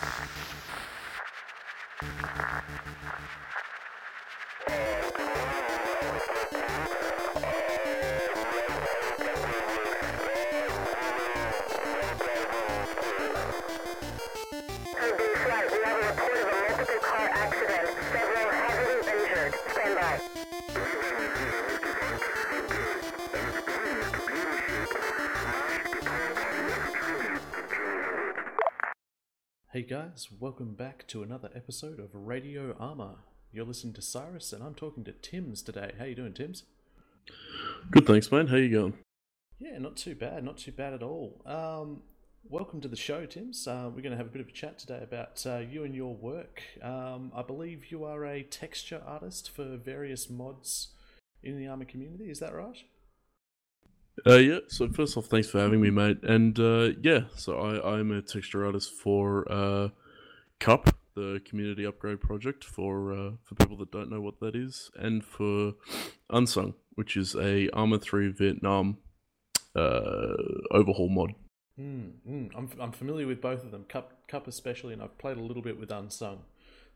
Thank you. Guys, welcome back to another episode of Radio Arma. You're listening to Syhrus, and I'm talking to Timms today. How you doing, Timms? Good, thanks, man. How you going? Yeah, not too bad, not too bad at all. Um, welcome to the show, Timms. Uh, we're going to have a bit of a chat today about uh, you and your work. Um, I believe you are a texture artist for various mods in the Arma community. Is that right? Uh, yeah. So first off, thanks for having me, mate. And uh, yeah, so I I'm a texture artist for uh, Cup, the community upgrade project for uh, for people that don't know what that is, and for Unsung, which is a Arma Three Vietnam uh, overhaul mod. Mm, mm. I'm, I'm familiar with both of them, Cup Cup especially, and I've played a little bit with Unsung.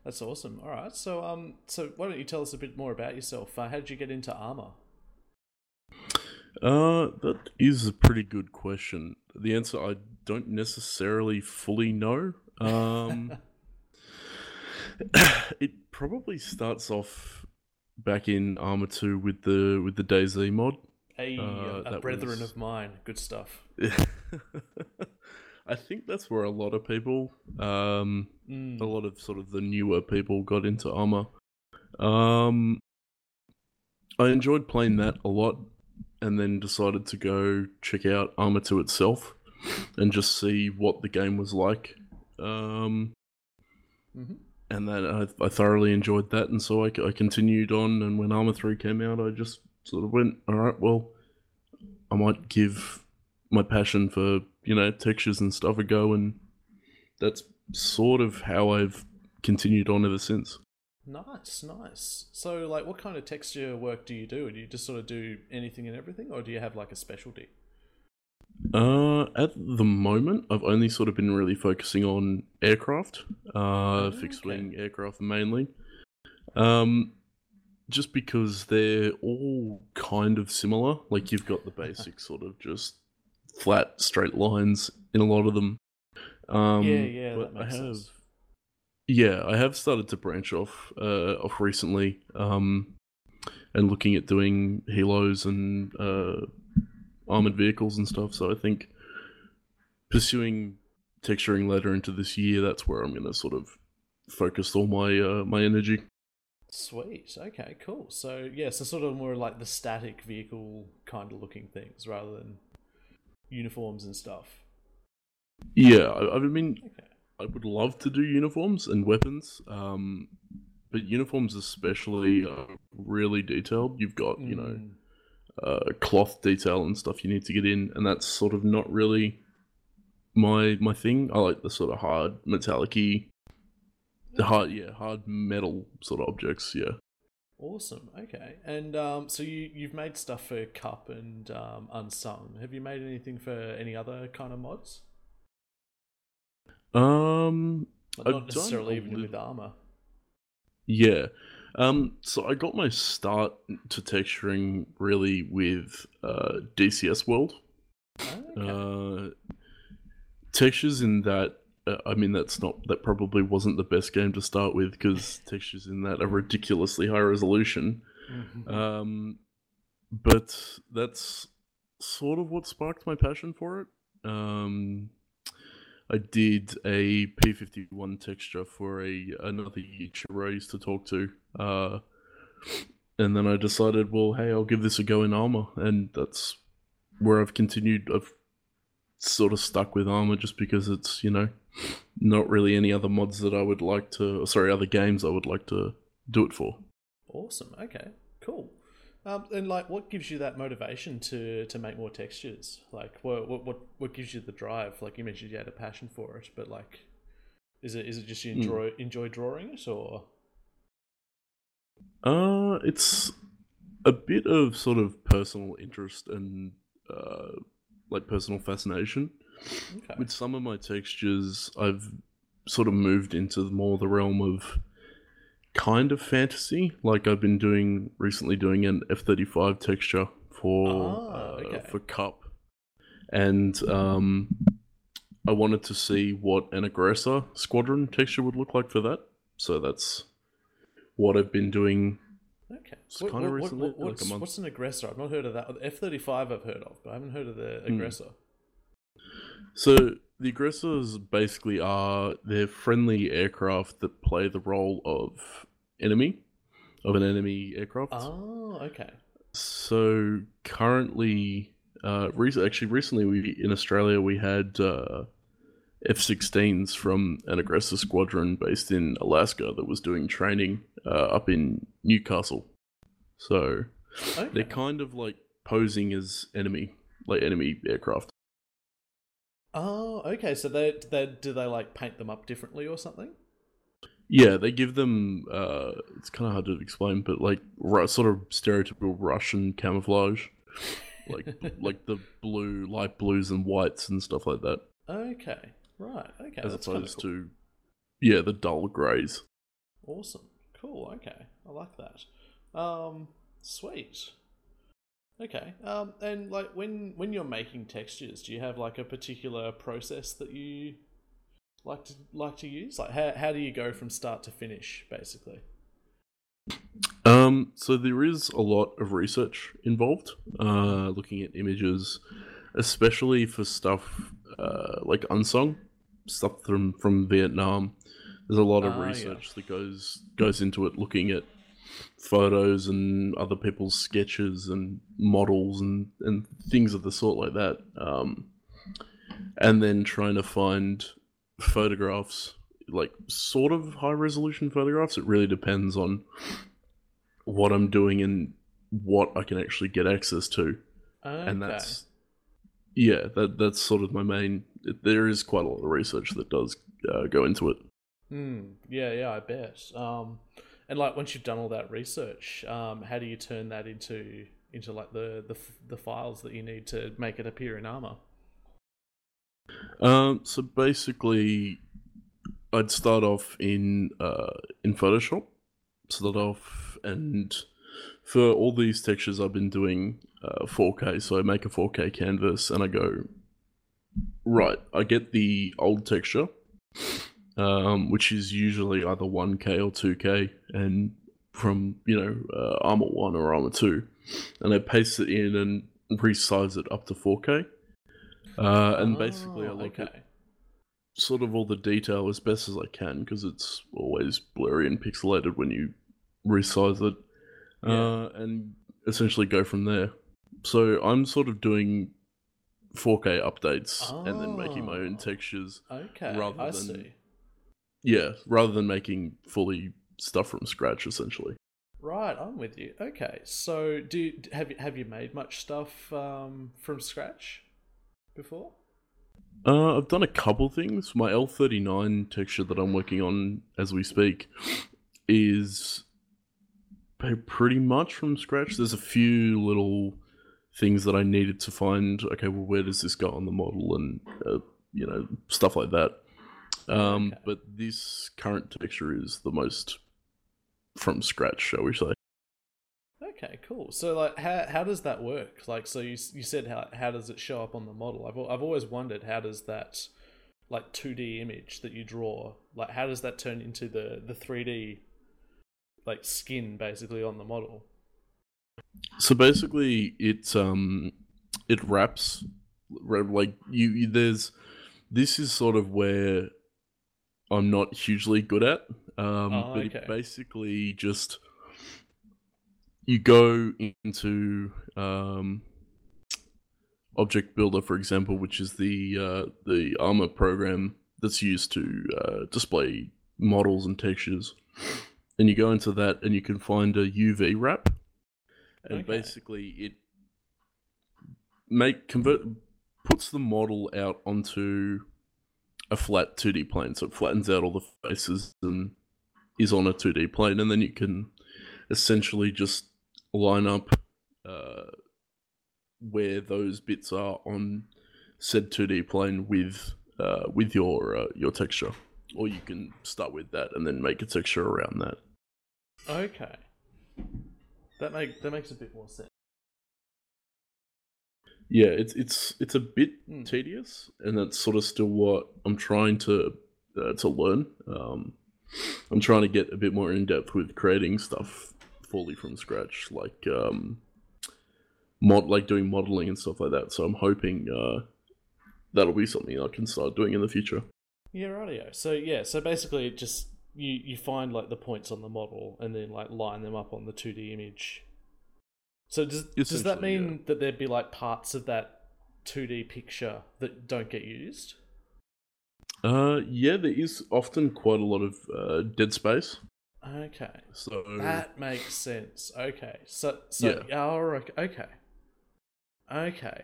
That's awesome. All right, so um, so why don't you tell us a bit more about yourself? Uh, how did you get into Arma? Uh, that is a pretty good question. The answer I don't necessarily fully know. Um, it probably starts off back in Arma Two with the with the DayZ mod. A, Uh, a brethren was- of mine. Good stuff. I think that's where a lot of people, um, Mm. a lot of sort of the newer people got into Arma. Um, I enjoyed playing that a lot, and then decided to go check out Arma 2 itself and just see what the game was like. Um, hmm and then I, I thoroughly enjoyed that, and so I, I continued on. And when Arma 3 came out, I just sort of went, all right, well, I might give my passion for, you know, textures and stuff a go, and that's sort of how I've continued on ever since. Nice, nice. So, like, what kind of texture work do you do? Do you just sort of do anything and everything, or do you have like a specialty? Uh, at the moment, I've only sort of been really focusing on aircraft, uh, fixed wing aircraft mainly. Um, just because they're all kind of similar. Like you've got the basic sort of just flat, straight lines in a lot of them. Um, yeah, yeah, but that makes I have, sense. Yeah, I have started to branch off, uh, off recently. Um, and looking at doing helos and uh, armored vehicles and stuff. So I think pursuing texturing later into this year, that's where I'm going to sort of focus all my uh, my energy. Sweet. Okay, cool. So, yeah, so sort of more like the static vehicle kind of looking things rather than uniforms and stuff. Yeah, I, I mean, Okay. I would love to do uniforms and weapons, um, but uniforms especially are really detailed. You've got you know Mm. uh, cloth detail and stuff you need to get in, and that's sort of not really my my thing. I like the sort of hard metallic-y, the hard yeah hard metal sort of objects. Yeah. Awesome. Okay. And um, so you you've made stuff for Cup and um, Unsung. Have you made anything for any other kind of mods? Um. I've not necessarily even with Arma. Yeah. Um, so I got my start to texturing really with uh, DCS World. Okay. Uh, textures in that, uh, I mean, that's not that probably wasn't the best game to start with because textures in that are ridiculously high resolution. Mhm. Um, but that's sort of what sparked my passion for it. Um, I did a P51 texture for a another I to talk to, uh, and then I decided, well, hey, I'll give this a go in Arma, and that's where I've continued. I've sort of stuck with Arma just because it's you know not really any other mods that I would like to, sorry, other games I would like to do it for. Awesome. Okay. Cool. Um, and like, what gives you that motivation to to make more textures? Like, what what what gives you the drive? Like you mentioned, you had a passion for it, but like, is it is it just you Hmm. enjoy enjoy drawing it, or Uh, it's a bit of sort of personal interest and uh, like personal fascination. okay? With some of my textures, I've sort of moved into more the realm of kind of fantasy. Like I've been doing recently, doing an F thirty five texture for Ah, uh, for Cup, and um, I wanted to see what an aggressor squadron texture would look like for that. So that's what I've been doing. Okay. It's kinda recently, like a what's, month. what's an aggressor? I've not heard of that. F thirty five I've heard of, but I haven't heard of the Hmm. aggressor. So the aggressors basically are they're friendly aircraft that play the role of enemy, of an enemy aircraft. Oh, okay. So currently, uh, rec- actually recently we in Australia we had uh, F-16s from an aggressor squadron based in Alaska that was doing training uh, up in Newcastle. So Okay. they're kind of like posing as enemy, like enemy aircraft. Oh, okay. So they they do they like paint them up differently or something? Yeah, they give them. Uh, it's kind of hard to explain, but like sort of stereotypical Russian camouflage, like like the blue, light blues and whites and stuff like that, Okay. Right. Okay. as that's opposed cool. to yeah the dull greys. Awesome. Cool. Okay. I like that. Um, sweet. Okay. Um, and like when when you're making textures, do you have like a particular process that you like to like to use? Like how how do you go from start to finish, basically? Um, so there is a lot of research involved, uh, looking at images, especially for stuff uh, like unsung stuff from from Vietnam. There's a lot of Ah, yeah. research that goes goes into it, looking at photos and other people's sketches and models and and things of the sort like that. Um, and then trying to find photographs, like sort of high resolution photographs. It really depends on what I'm doing and what I can actually get access to, Okay. and that's yeah, that that's sort of my main. There is quite a lot of research that does uh, go into it. Hmm. Yeah. Yeah. I bet. Um, and like once you've done all that research, um, how do you turn that into into like the the the files that you need to make it appear in Arma? Um, so basically, I'd start off in uh, in Photoshop, start off, and for all these textures, I've been doing uh, 4K. So I make a 4K canvas, and I go right. I get the old texture, um, which is usually either 1K or 2K, and from you know uh, Arma One or Arma Two, and I paste it in and resize it up to 4K. Uh, and basically, I Oh, look at sort of all the detail as best as I can because it's always blurry and pixelated when you resize it, Yeah. uh, and essentially go from there. So I'm sort of doing 4K updates and then making my own Oh. textures. Okay, rather I than- see. Yeah, rather than making fully stuff from scratch, essentially. Right, I'm with you. Okay, so do you, have you have you made much stuff um, from scratch before? Uh, I've done a couple things. My L39 texture that I'm working on as we speak is pretty much from scratch. There's a few little things that I needed to find. Okay, well, where does this go on the model, and uh, you know stuff like that. Um, Okay. But this current texture is the most from scratch, shall we say? Okay, cool. So like, how how does that work? Like, so you you said how how does it show up on the model? I've I've always wondered how does that like two D image that you draw like how does that turn into the the three D like skin basically on the model? So basically, it's um, it wraps like you, you. There's this is sort of where I'm not hugely good at. Um, Oh, but okay. it basically just you go into um, Object Builder, for example, which is the uh, the Arma program that's used to uh, display models and textures. And you go into that, and you can find a UV wrap, and Okay. basically it make convert puts the model out onto a flat 2D plane, so it flattens out all the faces and is on a 2D plane, and then you can essentially just line up uh, where those bits are on said 2D plane with uh, with your uh, your texture. or you can start with that and then make a texture around that. Okay. That make that makes a bit more sense. Yeah, it's it's it's a bit Hmm. tedious, and that's sort of still what I'm trying to uh, to learn. Um, I'm trying to get a bit more in depth with creating stuff fully from scratch, like um, mod like doing modeling and stuff like that. So I'm hoping uh, that'll be something I can start doing in the future. Yeah, rightio. So yeah, so basically, it just you you find like the points on the model and then like line them up on the two D image. So does does that mean yeah. that there'd be like parts of that two D picture that don't get used? Uh, yeah, there is often quite a lot of uh, dead space. Okay, So that makes sense. Okay, so so Yeah. oh, okay, okay.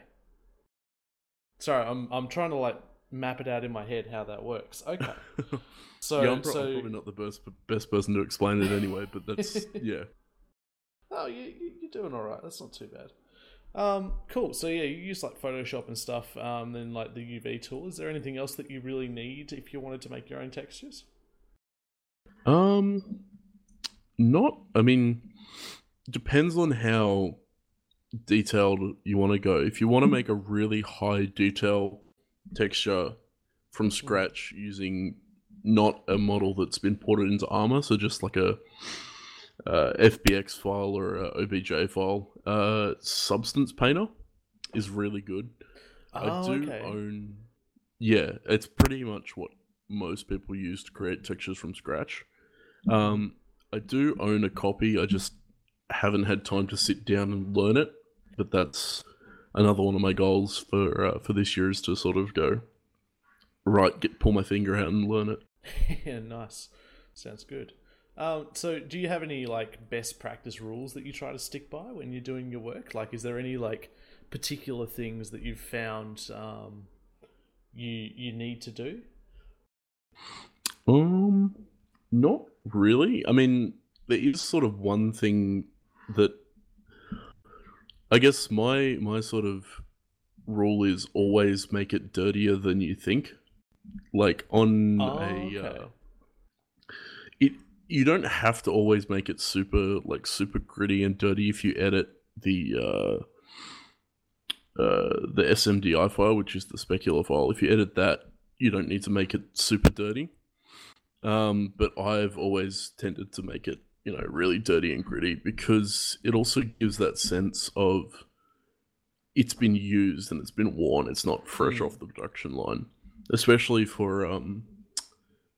Sorry, I'm I'm trying to like map it out in my head how that works. Okay, so yeah, I'm, pro- so probably not the best best person to explain it anyway, but that's yeah. Oh, you, doing all right. That's not too bad. Um, cool. So yeah, you use like Photoshop and stuff. Um, then like the UV tool. Is there anything else that you really need if you wanted to make your own textures? Um, not. I mean, depends on how detailed you want to go. If you want to make a really high detail texture from scratch using not a model that's been ported into Arma, so just like a uh, FBX file or a OBJ file, uh, Substance Painter is really good. I Oh, do okay. own. Yeah, it's pretty much what most people use to create textures from scratch. Um, I do own a copy. I just haven't had time to sit down and learn it. But that's another one of my goals for uh, for this year is to sort of go right, get pull my finger out and learn it. yeah, nice. Sounds good. Um, so do you have any like best practice rules that you try to stick by when you're doing your work? Like, is there any like particular things that you've found um, you you need to do? Um, not really. I mean, there is sort of one thing that I guess my my sort of rule is always make it dirtier than you think. Like on Oh, a okay. uh, you don't have to always make it super like super gritty and dirty if you edit the uh uh the SMDI file, which is the specular file. If you edit that, you don't need to make it super dirty. Um, but I've always tended to make it, you know, really dirty and gritty because it also gives that sense of it's been used and it's been worn. It's not fresh Mm. off the production line, especially for um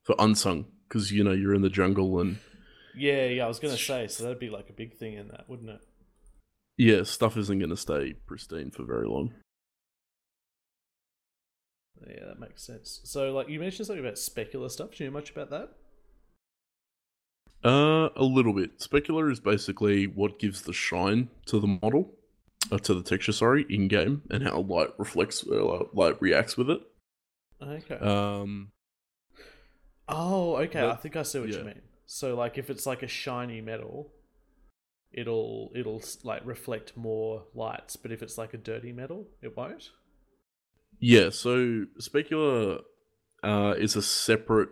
for unsung because you know you're in the jungle and Yeah, yeah. I was gonna say, so that'd be like a big thing in that, wouldn't it? yeah, stuff isn't going to stay pristine for very long. Yeah, that makes sense. So, like, you mentioned something about specular stuff. Do you know much about that? Uh, a little bit. Specular is basically what gives the shine to the model, uh, to the texture, sorry, in game, and how light reflects, uh, light reacts with it. Okay. Um, oh, okay. I think I see what you mean. So, like, if it's like a shiny metal, it'll it'll like reflect more lights. But if it's like a dirty metal, it won't. yeah, so specular uh, is a separate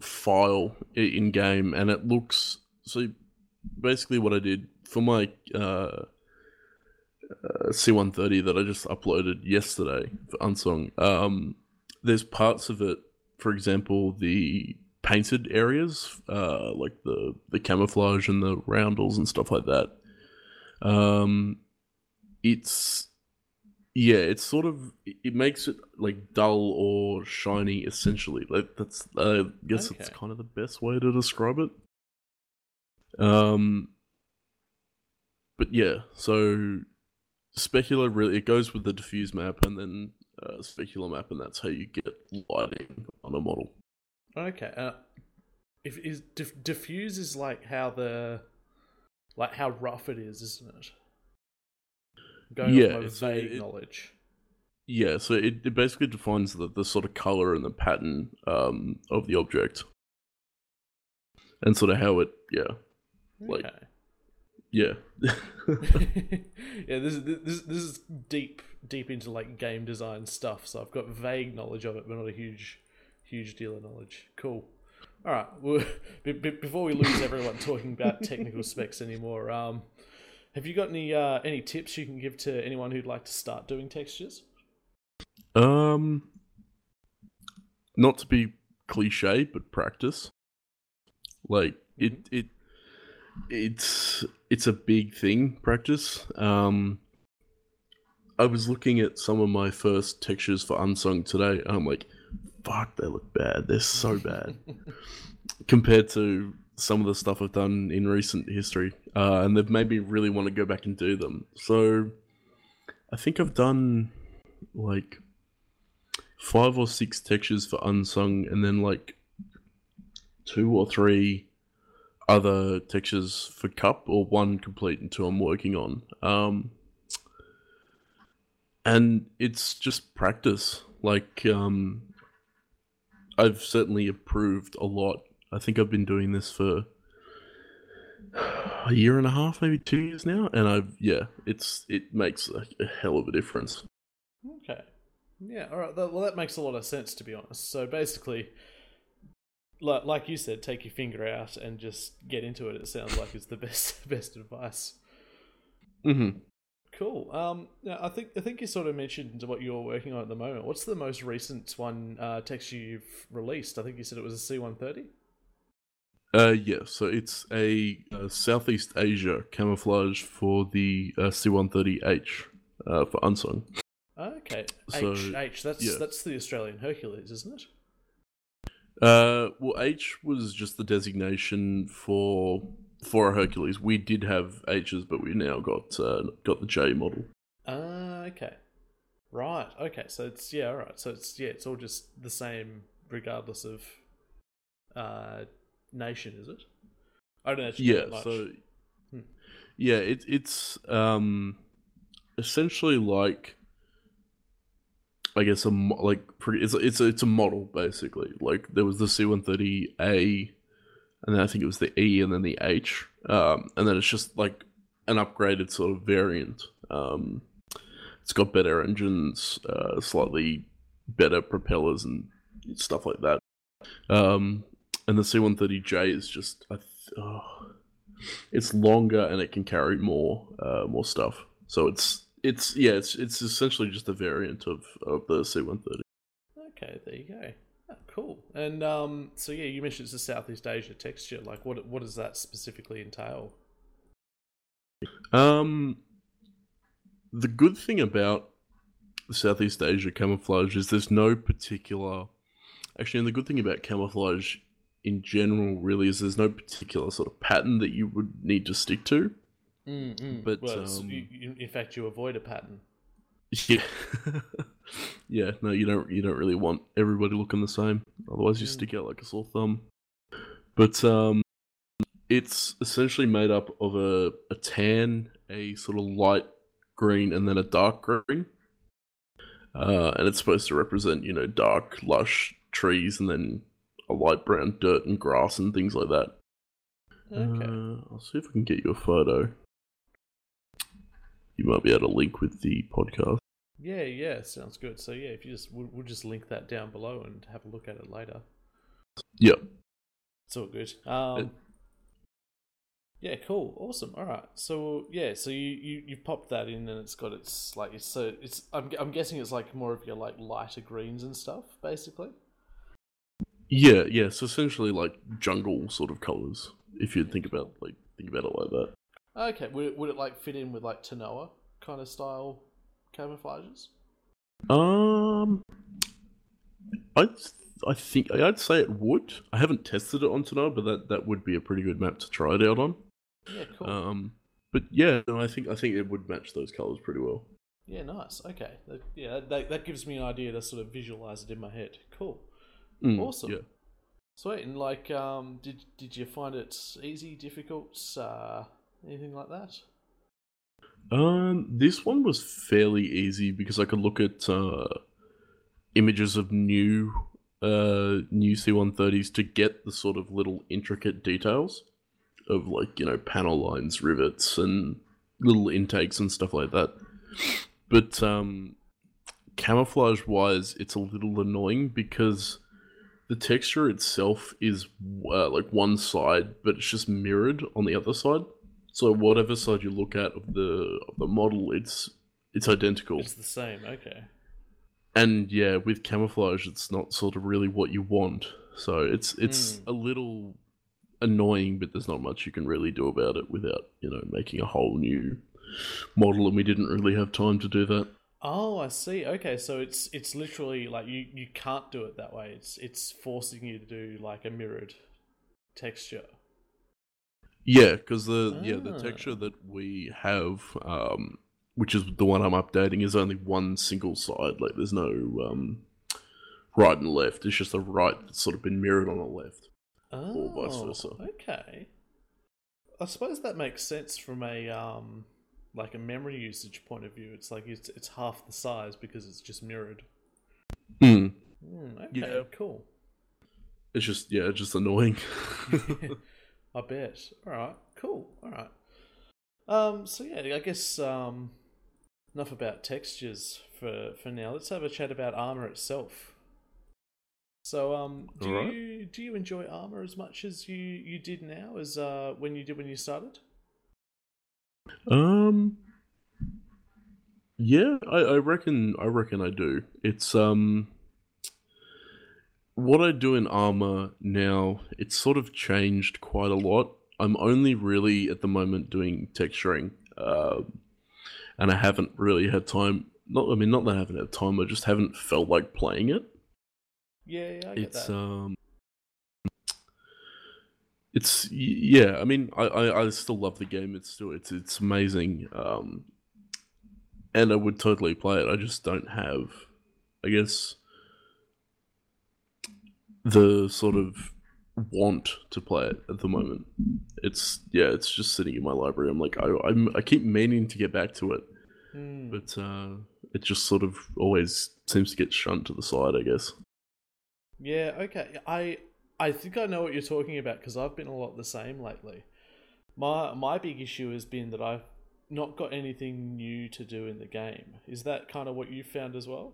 file in game, and it looks so. Basically, what I did for my uh, uh, C130 that I just uploaded yesterday for Unsung, um, there's parts of it, for example, the painted areas, uh, like the the camouflage and the roundels and stuff like that. Um, it's yeah, it's sort of it- makes it like dull or shiny essentially. Like that's uh, I guess it's Okay. kind of the best way to describe it. Um, but yeah, so specular really it goes with the diffuse map and then uh, specular map, and that's how you get lighting on a model. Okay. Uh, if is diff- diffuse is like how the like how rough it is, isn't it? Going Yeah, off my uh, vague it- knowledge. Yeah, so it, it basically defines the, the sort of color and the pattern um, of the object, and sort of how it yeah like- Okay. yeah yeah, this is this this is deep deep into like game design stuff. So I've got vague knowledge of it, but not a huge Huge deal of knowledge. Cool. All right. Well, b- b- before we lose everyone talking about technical specs anymore, um, have you got any uh, any tips you can give to anyone who'd like to start doing textures? Um, not to be cliche, but practice. Like it, it, it's it's a big thing. Practice. Um, I was looking at some of my first textures for Unsung today, and I'm like, "Fuck, they look bad. They're so bad." compared to some of the stuff I've done in recent history, uh, and they've made me really want to go back and do them. So, I think I've done like five or six textures for Unsung, and then like two or three other textures for Cup, or one complete and two I'm working on. Um, and it's just practice. Like, um, I've certainly improved a lot. I think I've been doing this for a year and a half, maybe two years now, and I've yeah, it's it makes a, a hell of a difference. Okay. Yeah. All right. That, well, that makes a lot of sense to be honest. So basically, like like you said, take your finger out and just get into it. It sounds like it's the best best advice. Mm-hmm. Cool. Um, I think I think you sort of mentioned what you're working on at the moment. What's the most recent one uh, texture you've released? I think you said it was a C130. Uh, yeah, so it's a, uh Southeast Asia camouflage for the uh, C130H uh, for Unsung. Okay. So, H H. That's yeah. that's the Australian Hercules, isn't it? Uh, well, H was just the designation for for a Hercules. We did have H's, but we now got uh, got the J model. Ah, okay. Right. Okay. So it's yeah. All right. So it's yeah. It's all just the same, regardless of uh, nation, is it? I don't actually know Yeah, so Hmm. yeah, it, it's um essentially like I guess a like pretty it's it's it's a model basically. Like there was the C130A and then I think it was the E and then the H. Um and then it's just like an upgraded sort of variant. Um it's got better engines, uh slightly better propellers and stuff like that. Um and the C130J is just th- oh, it's longer and it can carry more uh, more stuff. So it's it's yeah it's it's essentially just a variant of of the C130. Okay, there you go. Cool. And um, so yeah, you mentioned it's a Southeast Asia texture. Like, what what does that specifically entail? Um, the good thing about Southeast Asia camouflage is there's no particular. Actually, and the good thing about camouflage in general really is there's no particular sort of pattern that you would need to stick to. Mm-mm. But, well, um, you, in fact, you avoid a pattern. Yeah, yeah. No, you don't. You don't really want everybody looking the same. Otherwise, you stick out like a sore thumb. But um, it's essentially made up of a a tan, a sort of light green, and then a dark green. Uh, and it's supposed to represent, you know, dark, lush trees, and then a light brown dirt and grass and things like that. Okay. Uh, I'll see if I can get you a photo. You might be able to link with the podcast. Yeah, yeah, sounds good. So yeah, if you just we'll, we'll just link that down below and have a look at it later. Yep. It's all good. Um, yeah, cool, awesome. All right, so yeah, so you you you've popped that in, and it's got its like it's so it's I'm I'm guessing it's like more of your like lighter greens and stuff, basically. Yeah, yeah. So essentially, like jungle sort of colors. If you think about like think about it like that. Okay, would it, would it like fit in with like Tanoa kind of style camouflages? Um, I I think I'd say it would. I haven't tested it on Tanoa, but that that would be a pretty good map to try it out on. Yeah, cool. Um, but yeah, no, I think I think it would match those colors pretty well. yeah, nice. Okay, that, yeah, that that gives me an idea to sort of visualize it in my head. Cool. Mm, Awesome. Yeah. Sweet. And like, um, did did you find it easy, difficult, uh, anything like that? Um, this one was fairly easy because I could look at uh, images of new uh new C130s to get the sort of little intricate details of like you know panel lines, rivets, and little intakes and stuff like that. But um, camouflage wise, it's a little annoying because the texture itself is uh, like one side, but it's just mirrored on the other side. So whatever side you look at of the of the model, it's it's identical. It's the same. Okay. and yeah, with camouflage, it's not sort of really what you want. So it's it's Mm. a little annoying, but there's not much you can really do about it without you know making a whole new model, and we didn't really have time to do that. Oh, I see. Okay, so it's it's literally like you you can't do it that way. It's it's forcing you to do like a mirrored texture. Yeah, because the yeah the Ah. texture that we have, um, which is the one I'm updating, is only one single side. Like there's no um, right and left. It's just a right that's sort of been mirrored on a left. Oh, vice versa. Okay. I suppose that makes sense from a um like a memory usage point of view. It's like it's it's half the size because it's just mirrored. Hmm. Hmm, okay, Yeah. cool. It's just yeah, it's just annoying. I bet. All right, cool. All right. Um. So yeah, I guess um, enough about textures for for now. Let's have a chat about Arma itself. So um, do Alright. you do you enjoy Arma as much as you you did now as uh when you did when you started? Um. Yeah, I, I reckon. I reckon I do. It's um. What I do in Arma now, it's sort of changed quite a lot. I'm only really at the moment doing texturing, uh, and I haven't really had time. Not, I mean, not that I haven't had time. I just haven't felt like playing it. Yeah, yeah I get it's that. um it's yeah i mean I, I i still love the game it's still it's it's amazing um and i would totally play it i just don't have i guess the sort of want to play it at the moment it's yeah it's just sitting in my library i'm like i I'm, i keep meaning to get back to it Hmm. but uh it just sort of always seems to get shunned to the side i guess Yeah, okay. I I think I know what you're talking about because I've been a lot the same lately. My my big issue has been that I've not got anything new to do in the game. Is that kind of what you found as well?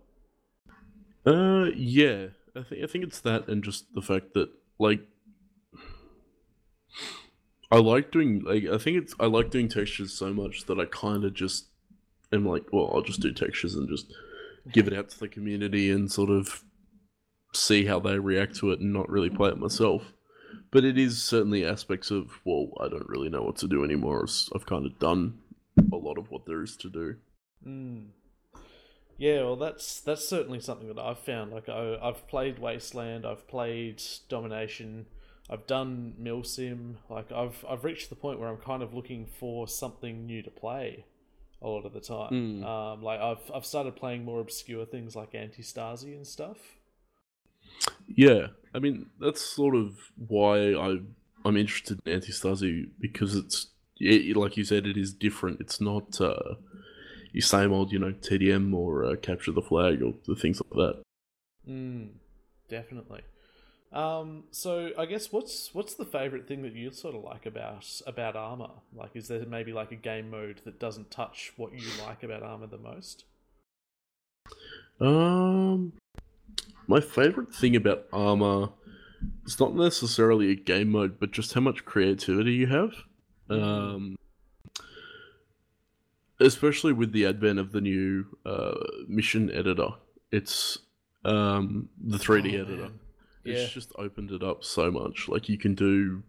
Uh, yeah. I think I think it's that, and just the fact that like I like doing like I think it's I like doing textures so much that I kind of just am like, well, I'll just do textures and just give it out to the community and sort of see how they react to it and not really play it myself. But it is certainly aspects of well, I don't really know what to do anymore. I've kind of done a lot of what there is to do. Mm. Yeah, well, that's that's certainly something that I've found. Like I, I've played Wasteland, I've played Domination, I've done Milsim. Like I've I've reached the point where I'm kind of looking for something new to play a lot of the time. Mm. Um, like I've I've started playing more obscure things like Antistasi and stuff. Yeah, I mean that's sort of why I I'm interested in Antistasi because it's it, like you said, it is different. It's not uh, your same old, you know, TDM or uh, capture the flag or the things like that. Mm, definitely. Um, so I guess what's what's the favorite thing that you sort of like about about Arma? Like, is there maybe like a game mode that doesn't touch what you like about Arma the most? Um, my favorite thing about Arma is not necessarily a game mode, but just how much creativity you have. Um, especially with the advent of the new uh, mission editor, it's um the 3D Oh, editor. man. It's Yeah. just opened it up so much. Like you can do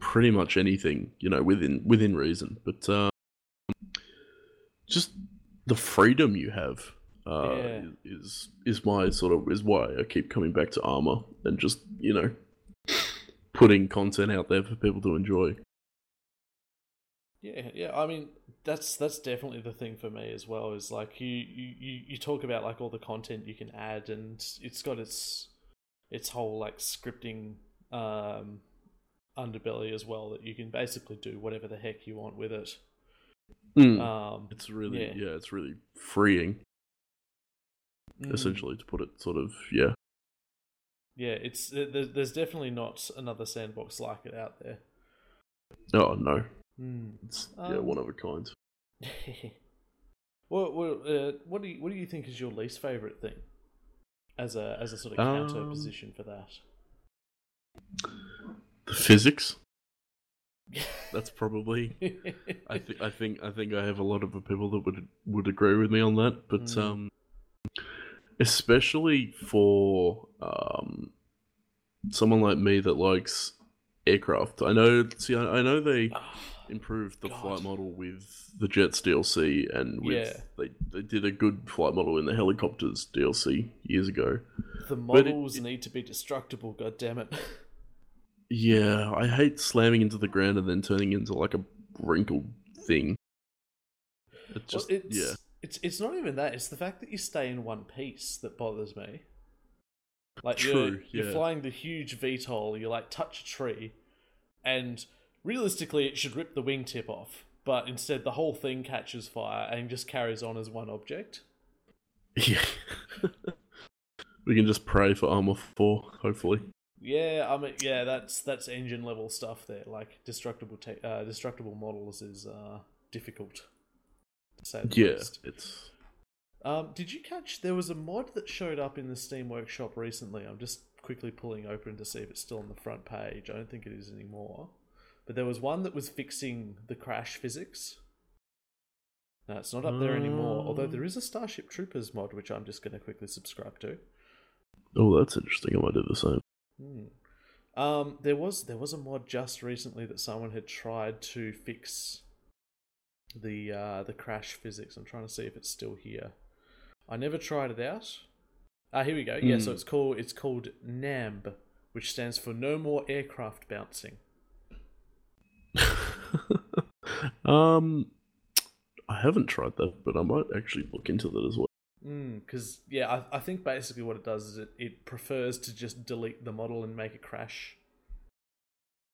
pretty much anything, you know, within within reason. But um, just the freedom you have uh, Yeah. is is my sort of is why I keep coming back to Arma and just you know putting content out there for people to enjoy. Yeah, yeah. I mean, that's that's definitely the thing for me as well. Is like you you you, you talk about like all the content you can add, and it's got its its whole like scripting um underbelly as well that you can basically do whatever the heck you want with it. Mm. Um, it's really yeah. yeah. it's really freeing mm, essentially to put it sort of yeah. Yeah, it's there's there's definitely not another sandbox like it out there. Oh no, Mm. it's yeah Um, one of a kind. what what uh, what do you what do you think is your least favorite thing? as a as a sort of counter Um, position for that? The physics. That's probably. I think I think I think I have a lot of people that would would agree with me on that, but Mm. um, especially for um, someone like me that likes aircraft. I know. See, I, I know they improved the God. flight model with the Jets DLC, and with Yeah. they they did a good flight model in the helicopters DLC years ago. the but it- models need to be destructible. God damn it! Yeah, I hate slamming into the ground and then turning into like a wrinkled thing. It just well, it's, yeah. it's it's not even that. It's the fact that you stay in one piece that bothers me. Like True, you're, you're flying the huge VTOL, you like touch a tree, and realistically, it should rip the wingtip off. But instead, the whole thing catches fire and just carries on as one object. Yeah. we can just pray for Arma 4, hopefully. Yeah, I mean, yeah, that's that's engine level stuff there. Like destructible, te- uh, destructible models is uh, difficult. To say the Yeah, least. it's. Um, did you catch there was a mod that showed up in the Steam Workshop recently? I'm just quickly pulling open to see if it's still on the front page. I don't think it is anymore. But there was one that was fixing the crash physics. No, it's not up there anymore. Although there is a Starship Troopers mod, which I'm just going to quickly subscribe to. Oh, that's interesting. I might do the same. Hmm. Um, there was there was a mod just recently that someone had tried to fix the uh, the crash physics. I'm trying to see if it's still here. I never tried it out. Ah, here we go. Yeah, so Hmm. it's called it's called NAMB, which stands for No More Aircraft Bouncing. um, I haven't tried that, but I might actually look into that as well. Because yeah, I, I think basically what it does is it, it prefers to just delete the model and make a crash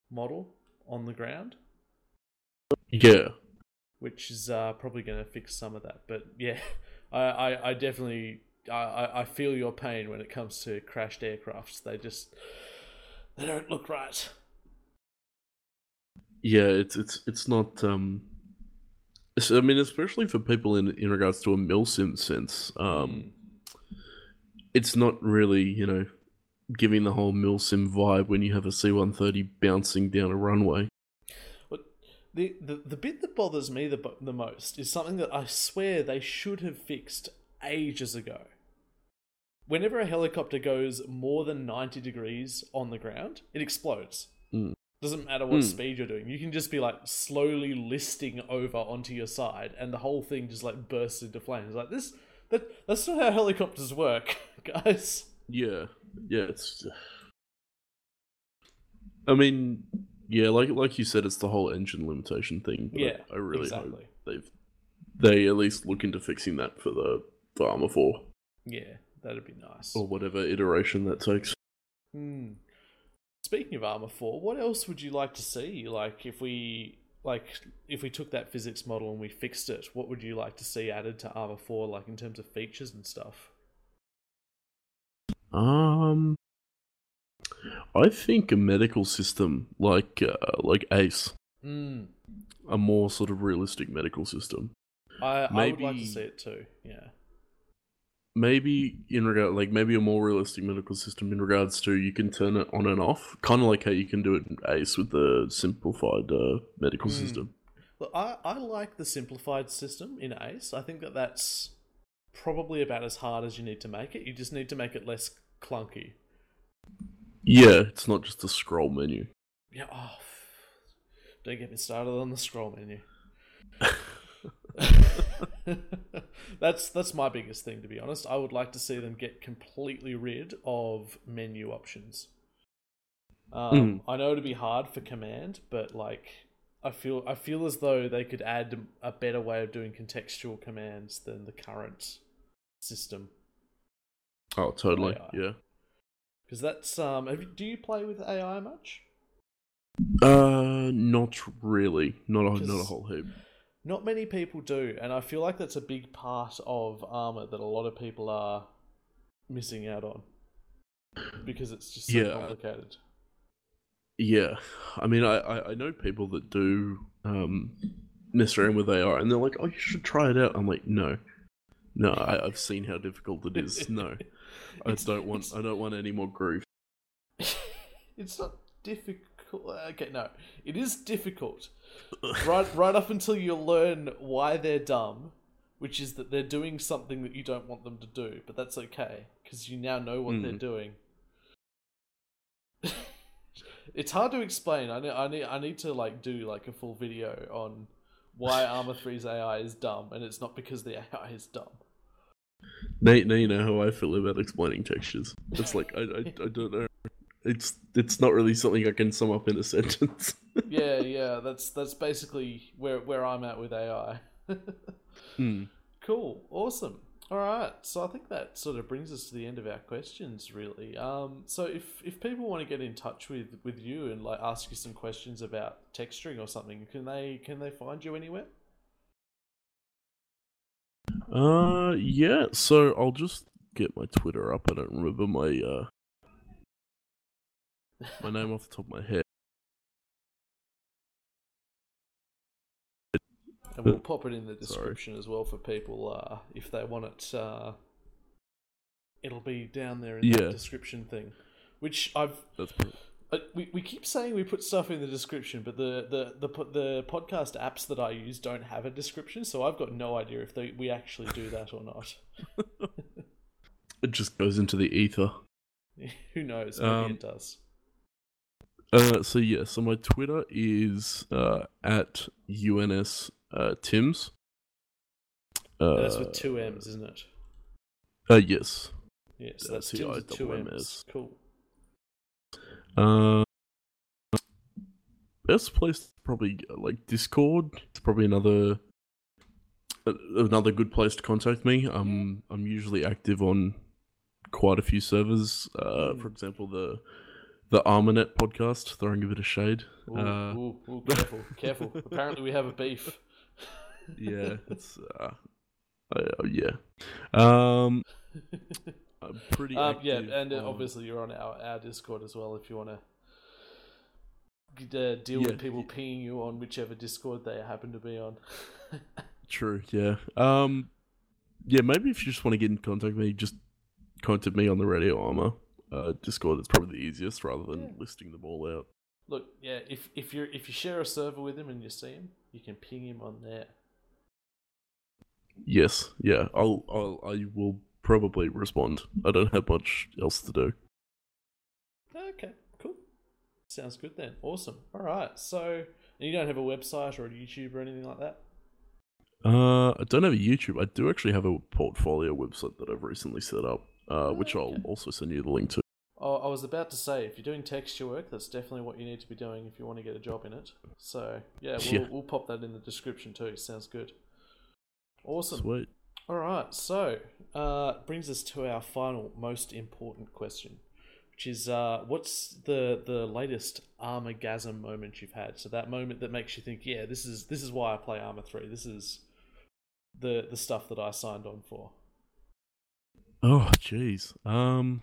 model on the ground. Yeah, which is uh, probably going to fix some of that. But yeah, I, I, I definitely I I feel your pain when it comes to crashed aircrafts. They just they don't look right. Yeah. It's it's it's not. Um, it's- I mean, especially for people in in regards to a milsim sense. Um, it's not really you know giving the whole milsim vibe when you have a C one thirty bouncing down a runway. The, the the bit that bothers me the the most is something that I swear they should have fixed ages ago. Whenever a helicopter goes more than ninety degrees on the ground, it explodes. Doesn't matter what Mm. speed you're doing. You can just be like slowly listing over onto your side, and the whole thing just like bursts into flames. Like this, that that's not how helicopters work, guys. Yeah, yeah, it's. I mean, yeah, like like you said, it's the whole engine limitation thing. but Yeah, I really exactly. hope they've they at least look into fixing that for the for Arma Four Yeah, that'd be nice. or whatever iteration that takes. Hmm. Speaking of Arma Four, what else would you like to see? Like, if we like if we took that physics model and we fixed it, what would you like to see added to Arma Four, like in terms of features and stuff? Um, I think a medical system like uh, like Ace, Hmm. a more sort of realistic medical system. I I would like to see it too. Yeah. Maybe in regard like maybe a more realistic medical system in regards to you can turn it on and off kind of like how you can do it in ace with the simplified uh, medical Hmm. system Look, I I like the simplified system in Ace. I think that that's probably about as hard as you need to make it. You just need to make it less clunky. yeah it's not just a scroll menu Yeah. Oh, don't get me started on the scroll menu. that's that's my biggest thing to be honest. I would like to see them get completely rid of menu options. Um, I know it'd be hard for command, but like I feel I feel as though they could add a better way of doing contextual commands than the current system. oh totally AI. yeah Because that's um. Have you, do you play with AI much? uh not really not a, not a whole heap Not many people do, and I feel like that's a big part of Arma that a lot of people are missing out on because it's just so Yeah. complicated. yeah i mean I, I i know people that do um mess around with ai and they're like oh you should try it out i'm like no no I, i've seen how difficult it is no I don't want I don't want any more grief. it's not difficult. Okay, no, it is difficult. right, right up until you learn why they're dumb, which is that they're doing something that you don't want them to do. But that's okay because you now know what they're Mm. doing. it's hard to explain. I need, I need, I need to like do like a full video on why Arma 3's AI is dumb, and it's not because the AI is dumb. Now, now you know how I feel about explaining textures. It's like I, I, I don't know. It's it's not really something I can sum up in a sentence. yeah, yeah, that's that's basically where where I'm at with AI. Hmm. Cool, awesome. All right, so I think that sort of brings us to the end of our questions, really. Um, so if if people want to get in touch with with you and like ask you some questions about texturing or something, can they can they find you anywhere? Uh, yeah. So I'll just get my Twitter up. I don't remember my uh my name off the top of my head. And we'll pop it in the Uh, Sorry. description as well for people uh, if they want it. Uh, it'll be down there in Yeah. the description thing, which I've That's pretty... Uh, we, we keep saying we put stuff in the description, but the, the, the, the podcast apps that I use don't have a description, so I've got no idea if they, we actually do that or not. it just goes into the ether. Who knows? Maybe Um, it does. Uh, so yeah, so my Twitter is uh at uns uh Timms. Uh, that's with two M's, isn't it? Uh, yes. Yeah, so uh, that's Timms with two. M's. Cool. Uh, best place probably like Discord. It's probably another another good place to contact me. Um, I'm usually active on quite a few servers. Uh, for Mm. example, the the Armanet podcast, throwing a bit of shade. Ooh, Uh, ooh, ooh, careful, careful. Apparently we have a beef. yeah, it's uh, uh, yeah. Um, I'm pretty. Um, yeah, and uh, on- obviously you're on our, our Discord as well if you want to uh, deal Yeah. with people pinging you on whichever Discord they happen to be on. True. Yeah. Um. Yeah. Maybe if you just want to get in contact with me, just contact me on the Radio Arma uh, Discord. It's probably the easiest rather than Yeah. listing them all out. Look, yeah, if if you if you share a server with him and you see him, you can ping him on there. Yes. Yeah. I'll. I'll. I will probably respond. I don't have much else to do. Okay, cool. Sounds good then. Awesome. All right. So, and you don't have a website or a YouTube or anything like that? Uh, I don't have a YouTube. I do actually have a portfolio website that I've recently set up, uh, Oh, which I'll also send you the link to. Oh, I was about to say, if you're doing texture work, that's definitely what you need to be doing if you want to get a job in it. So, yeah, we'll, Yeah. we'll pop that in the description too. Sounds good. Awesome. Sweet. All right, so uh, brings us to our final, most important question, which is uh, what's the the latest Armagasm moment you've had? So that moment that makes you think, yeah, this is this is why I play Arma Three. This is the the stuff that I signed on for. Oh, jeez. Um,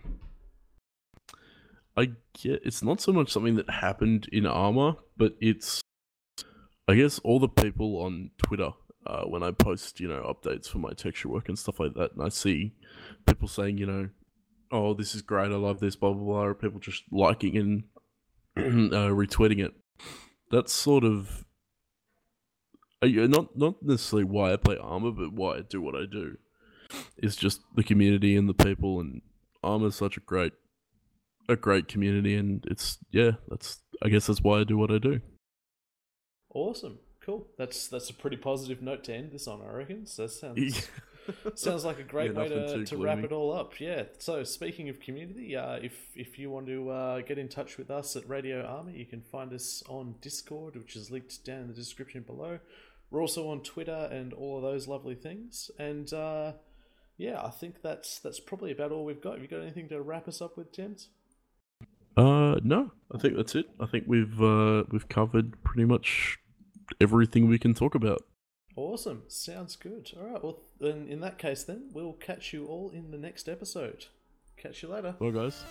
I get it's not so much something that happened in Arma, but it's, I guess, all the people on Twitter uh, when I post, you know, updates for my texture work and stuff like that, and I see people saying, you know, oh, this is great, I love this, blah blah blah, or people just liking and uh, retweeting it. That's sort of. uh, Not not necessarily why I play Arma, but why I do what I do is just the community and the people and Arma's such a great a great community and it's yeah, that's I guess that's why I do what I do. Awesome, cool. That's that's a pretty positive note to end this on, I reckon. So that sounds Sounds like a great Yeah, way to, to wrap it all up. Yeah. So speaking of community, uh, if if you want to uh, get in touch with us at Radio Arma, you can find us on Discord, which is linked down in the description below. We're also on Twitter and all of those lovely things. And uh, yeah, I think that's that's probably about all we've got. Have you got anything to wrap us up with, James? Uh no, I think that's it. I think we've uh we've covered pretty much everything we can talk about. Awesome. Sounds good. All right. Well, then in that case, then we'll catch you all in the next episode. Catch you later. Well guys.